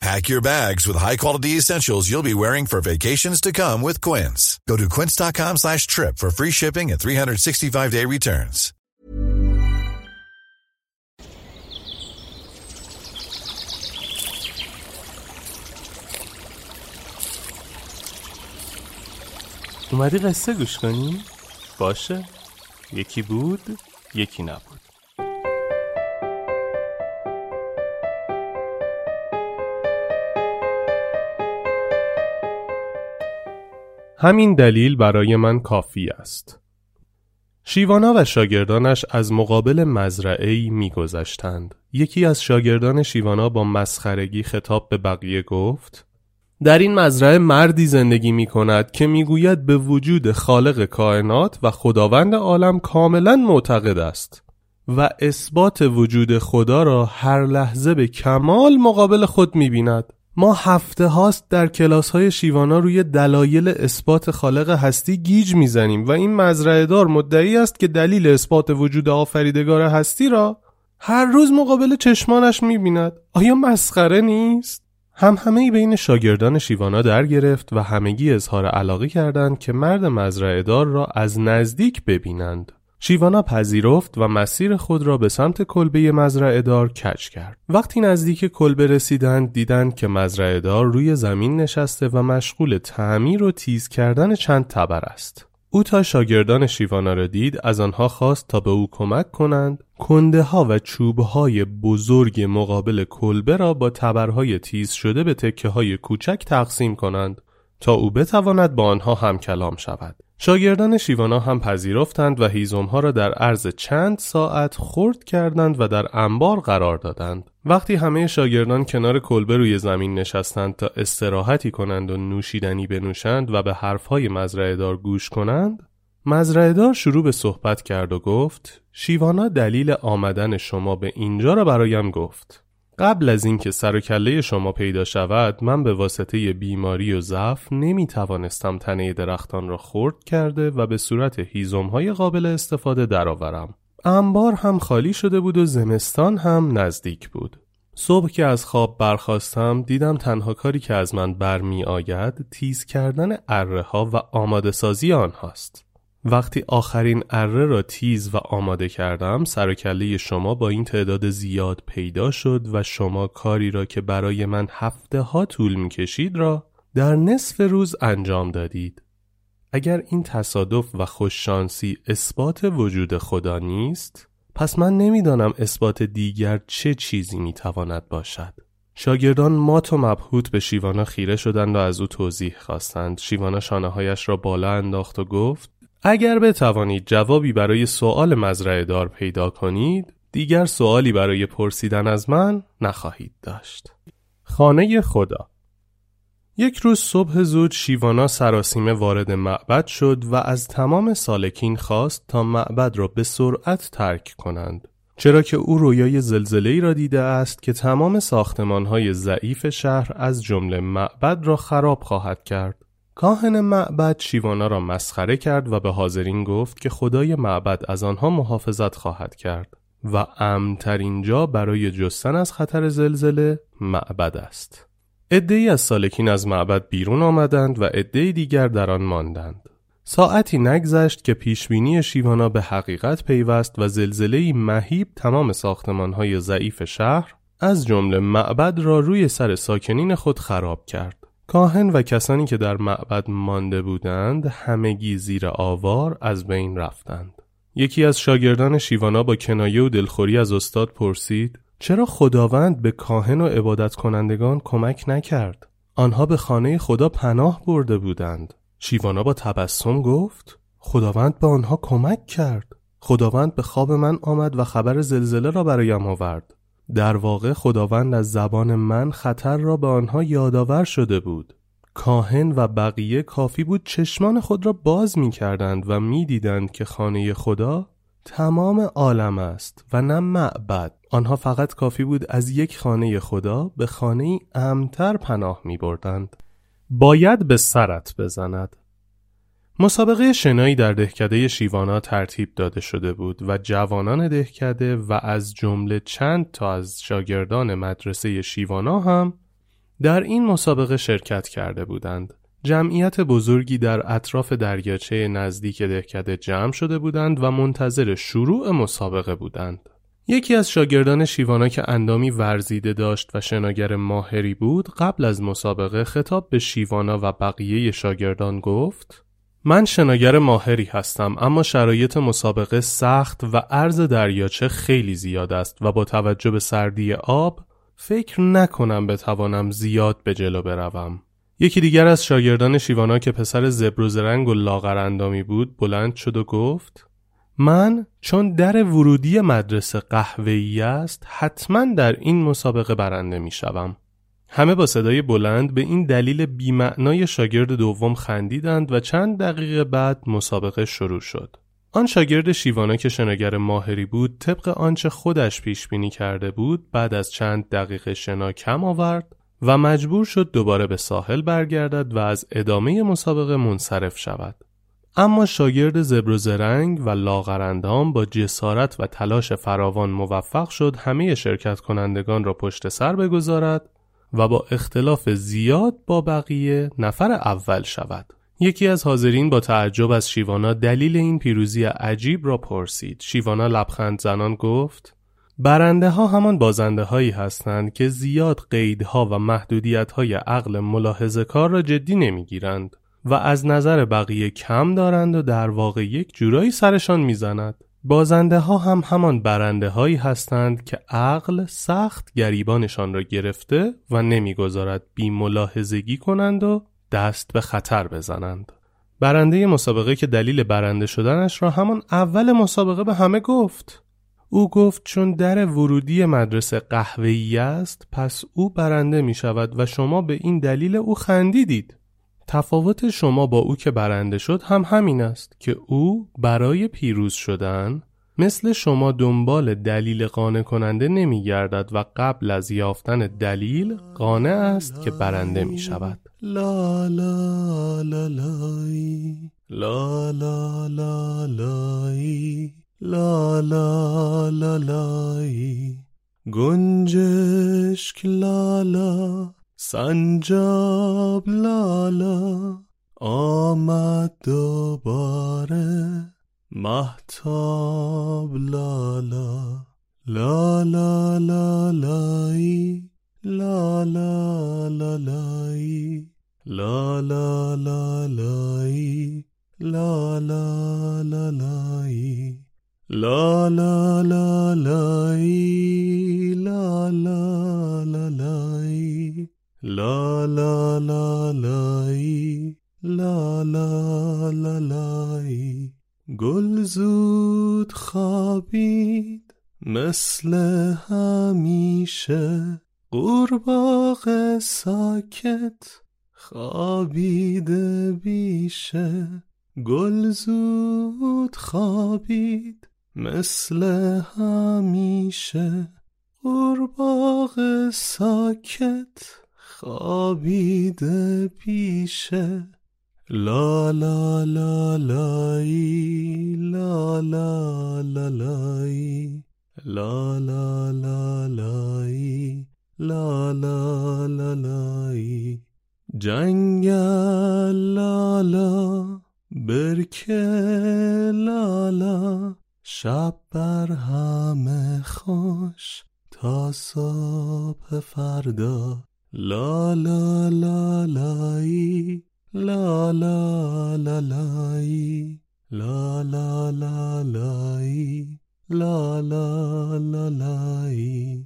Pack your bags with high-quality essentials you'll be wearing for vacations to come with Quince. Go to quince.com slash trip for free shipping and 365-day returns. اومدی قصه گوش کنی؟ باشه یکی بود یکی نبود همین دلیل برای من کافی است شیوانا و شاگردانش از مقابل مزرعه میگذشتند. یکی از شاگردان شیوانا با مسخرگی خطاب به بقیه گفت در این مزرعه مردی زندگی می کند که می‌گوید به وجود خالق کائنات و خداوند عالم کاملا معتقد است و اثبات وجود خدا را هر لحظه به کمال مقابل خود می بیند. ما هفته هاست در کلاس های شیوانا روی دلایل اثبات خالق هستی گیج می‌زنیم و این مزرعه دار مدعی است که دلیل اثبات وجود آفریدگار هستی را هر روز مقابل چشمانش می‌بیند آیا مسخره نیست؟ هم همه بین شاگردان شیوانا در گرفت و همگی اظهار علاقه کردند که مرد مزرعه دار را از نزدیک ببینند. شیوانا پذیرفت و مسیر خود را به سمت کلبه مزرعه دار کج کرد. وقتی نزدیک کلبه رسیدند دیدند که مزرعه دار روی زمین نشسته و مشغول تعمیر و تیز کردن چند تبر است. او تا شاگردان شیوانا را دید از آنها خواست تا به او کمک کنند کنده ها و چوب های بزرگ مقابل کلبه را با تبرهای تیز شده به تکه های کوچک تقسیم کنند تا او بتواند با آنها هم کلام شود. شاگردان شیوانا هم پذیرفتند و هیزمها را در عرض چند ساعت خرد کردند و در انبار قرار دادند. وقتی همه شاگردان کنار کلبه روی زمین نشستند تا استراحتی کنند و نوشیدنی بنوشند و به حرفهای مزرعه دار گوش کنند، مزرعه دار شروع به صحبت کرد و گفت شیوانا دلیل آمدن شما به اینجا را برایم گفت. قبل از اینکه سر و کله شما پیدا شود من به واسطه بیماری و ضعف نمی توانستم تنه درختان را خرد کرده و به صورت هیزم های قابل استفاده درآورم. انبار هم خالی شده بود و زمستان هم نزدیک بود. صبح که از خواب برخواستم دیدم تنها کاری که از من برمی آید تیز کردن اره ها و آماده سازی آنهاست. وقتی آخرین اره را تیز و آماده کردم سر شما با این تعداد زیاد پیدا شد و شما کاری را که برای من هفته ها طول می کشید را در نصف روز انجام دادید. اگر این تصادف و خوششانسی اثبات وجود خدا نیست پس من نمی‌دانم اثبات دیگر چه چیزی می تواند باشد. شاگردان مات و مبهوت به شیوانا خیره شدند و از او توضیح خواستند. شیوانا شانه هایش را بالا انداخت و گفت اگر بتوانید جوابی برای سوال مزرعه دار پیدا کنید دیگر سوالی برای پرسیدن از من نخواهید داشت. خانه خدا. یک روز صبح زود شیوانا سراسیمه وارد معبد شد و از تمام سالکین خواست تا معبد را به سرعت ترک کنند. چرا که او رویای زلزله را دیده است که تمام ساختمان های ضعیف شهر از جمله معبد را خراب خواهد کرد. کاهن معبد شیوانا را مسخره کرد و به حاضرین گفت که خدای معبد از آنها محافظت خواهد کرد و امترین جا برای جستن از خطر زلزله معبد است. ای از سالکین از معبد بیرون آمدند و عدهای دیگر در آن ماندند. ساعتی نگذشت که پیشبینی شیوانا به حقیقت پیوست و زلزله مهیب تمام ساختمانهای ضعیف شهر از جمله معبد را روی سر ساکنین خود خراب کرد. کاهن و کسانی که در معبد مانده بودند همگی زیر آوار از بین رفتند. یکی از شاگردان شیوانا با کنایه و دلخوری از استاد پرسید چرا خداوند به کاهن و عبادت کنندگان کمک نکرد؟ آنها به خانه خدا پناه برده بودند. شیوانا با تبسم گفت خداوند به آنها کمک کرد. خداوند به خواب من آمد و خبر زلزله را برایم آورد. در واقع خداوند از زبان من خطر را به آنها یادآور شده بود. کاهن و بقیه کافی بود چشمان خود را باز می کردند و می دیدند که خانه خدا تمام عالم است و نه معبد آنها فقط کافی بود از یک خانه خدا به خانه امتر پناه می بردند. باید به سرت بزند مسابقه شنایی در دهکده شیوانا ترتیب داده شده بود و جوانان دهکده و از جمله چند تا از شاگردان مدرسه شیوانا هم در این مسابقه شرکت کرده بودند. جمعیت بزرگی در اطراف دریاچه نزدیک دهکده جمع شده بودند و منتظر شروع مسابقه بودند. یکی از شاگردان شیوانا که اندامی ورزیده داشت و شناگر ماهری بود قبل از مسابقه خطاب به شیوانا و بقیه شاگردان گفت من شناگر ماهری هستم اما شرایط مسابقه سخت و عرض دریاچه خیلی زیاد است و با توجه به سردی آب فکر نکنم بتوانم زیاد به جلو بروم. یکی دیگر از شاگردان شیوانا که پسر زبروزرنگ و لاغر اندامی بود بلند شد و گفت من چون در ورودی مدرسه قهوه‌ای است حتما در این مسابقه برنده می شوم. همه با صدای بلند به این دلیل بیمعنای شاگرد دوم خندیدند و چند دقیقه بعد مسابقه شروع شد. آن شاگرد شیوانا که شناگر ماهری بود طبق آنچه خودش پیش بینی کرده بود بعد از چند دقیقه شنا کم آورد و مجبور شد دوباره به ساحل برگردد و از ادامه مسابقه منصرف شود. اما شاگرد زبر و لاغرندام با جسارت و تلاش فراوان موفق شد همه شرکت کنندگان را پشت سر بگذارد و با اختلاف زیاد با بقیه نفر اول شود. یکی از حاضرین با تعجب از شیوانا دلیل این پیروزی عجیب را پرسید. شیوانا لبخند زنان گفت برنده ها همان بازنده هایی هستند که زیاد قیدها و محدودیت های عقل ملاحظه کار را جدی نمی‌گیرند و از نظر بقیه کم دارند و در واقع یک جورایی سرشان می‌زند. بازنده ها هم همان برنده هایی هستند که عقل سخت گریبانشان را گرفته و نمی‌گذارد بی ملاحظگی کنند و دست به خطر بزنند. برنده مسابقه که دلیل برنده شدنش را همان اول مسابقه به همه گفت. او گفت چون در ورودی مدرسه قهوه‌ای است پس او برنده می شود و شما به این دلیل او خندیدید. تفاوت شما با او که برنده شد هم همین است که او برای پیروز شدن مثل شما دنبال دلیل قانع کننده نمی گردد و قبل از یافتن دلیل قانع است که برنده می شود لا لا لا لا لا لا لای. لا لا لا لای. گنجشک لالا سنجاب لالا آمد دوباره محتاب لالا لالا لالایی لالا لالایی لالا لالایی لالا لالایی لالا لالایی لالا لا لا لا لای لا لا لا لای گل زود خوابید مثل همیشه. قورباغه ساکت خوابیده بیشه. گل زود خوابید مثل همیشه. قورباغه ساکت خوابیده پیشه لا لا لا لای لا لا لا لای لا لا لا لای لا لا لا لای. جنگل لا برکه لا شب بر همه خوش تا صبح فردا. لا لا لا لای لا لا لا لای لا لا لا لای لا لا لا لای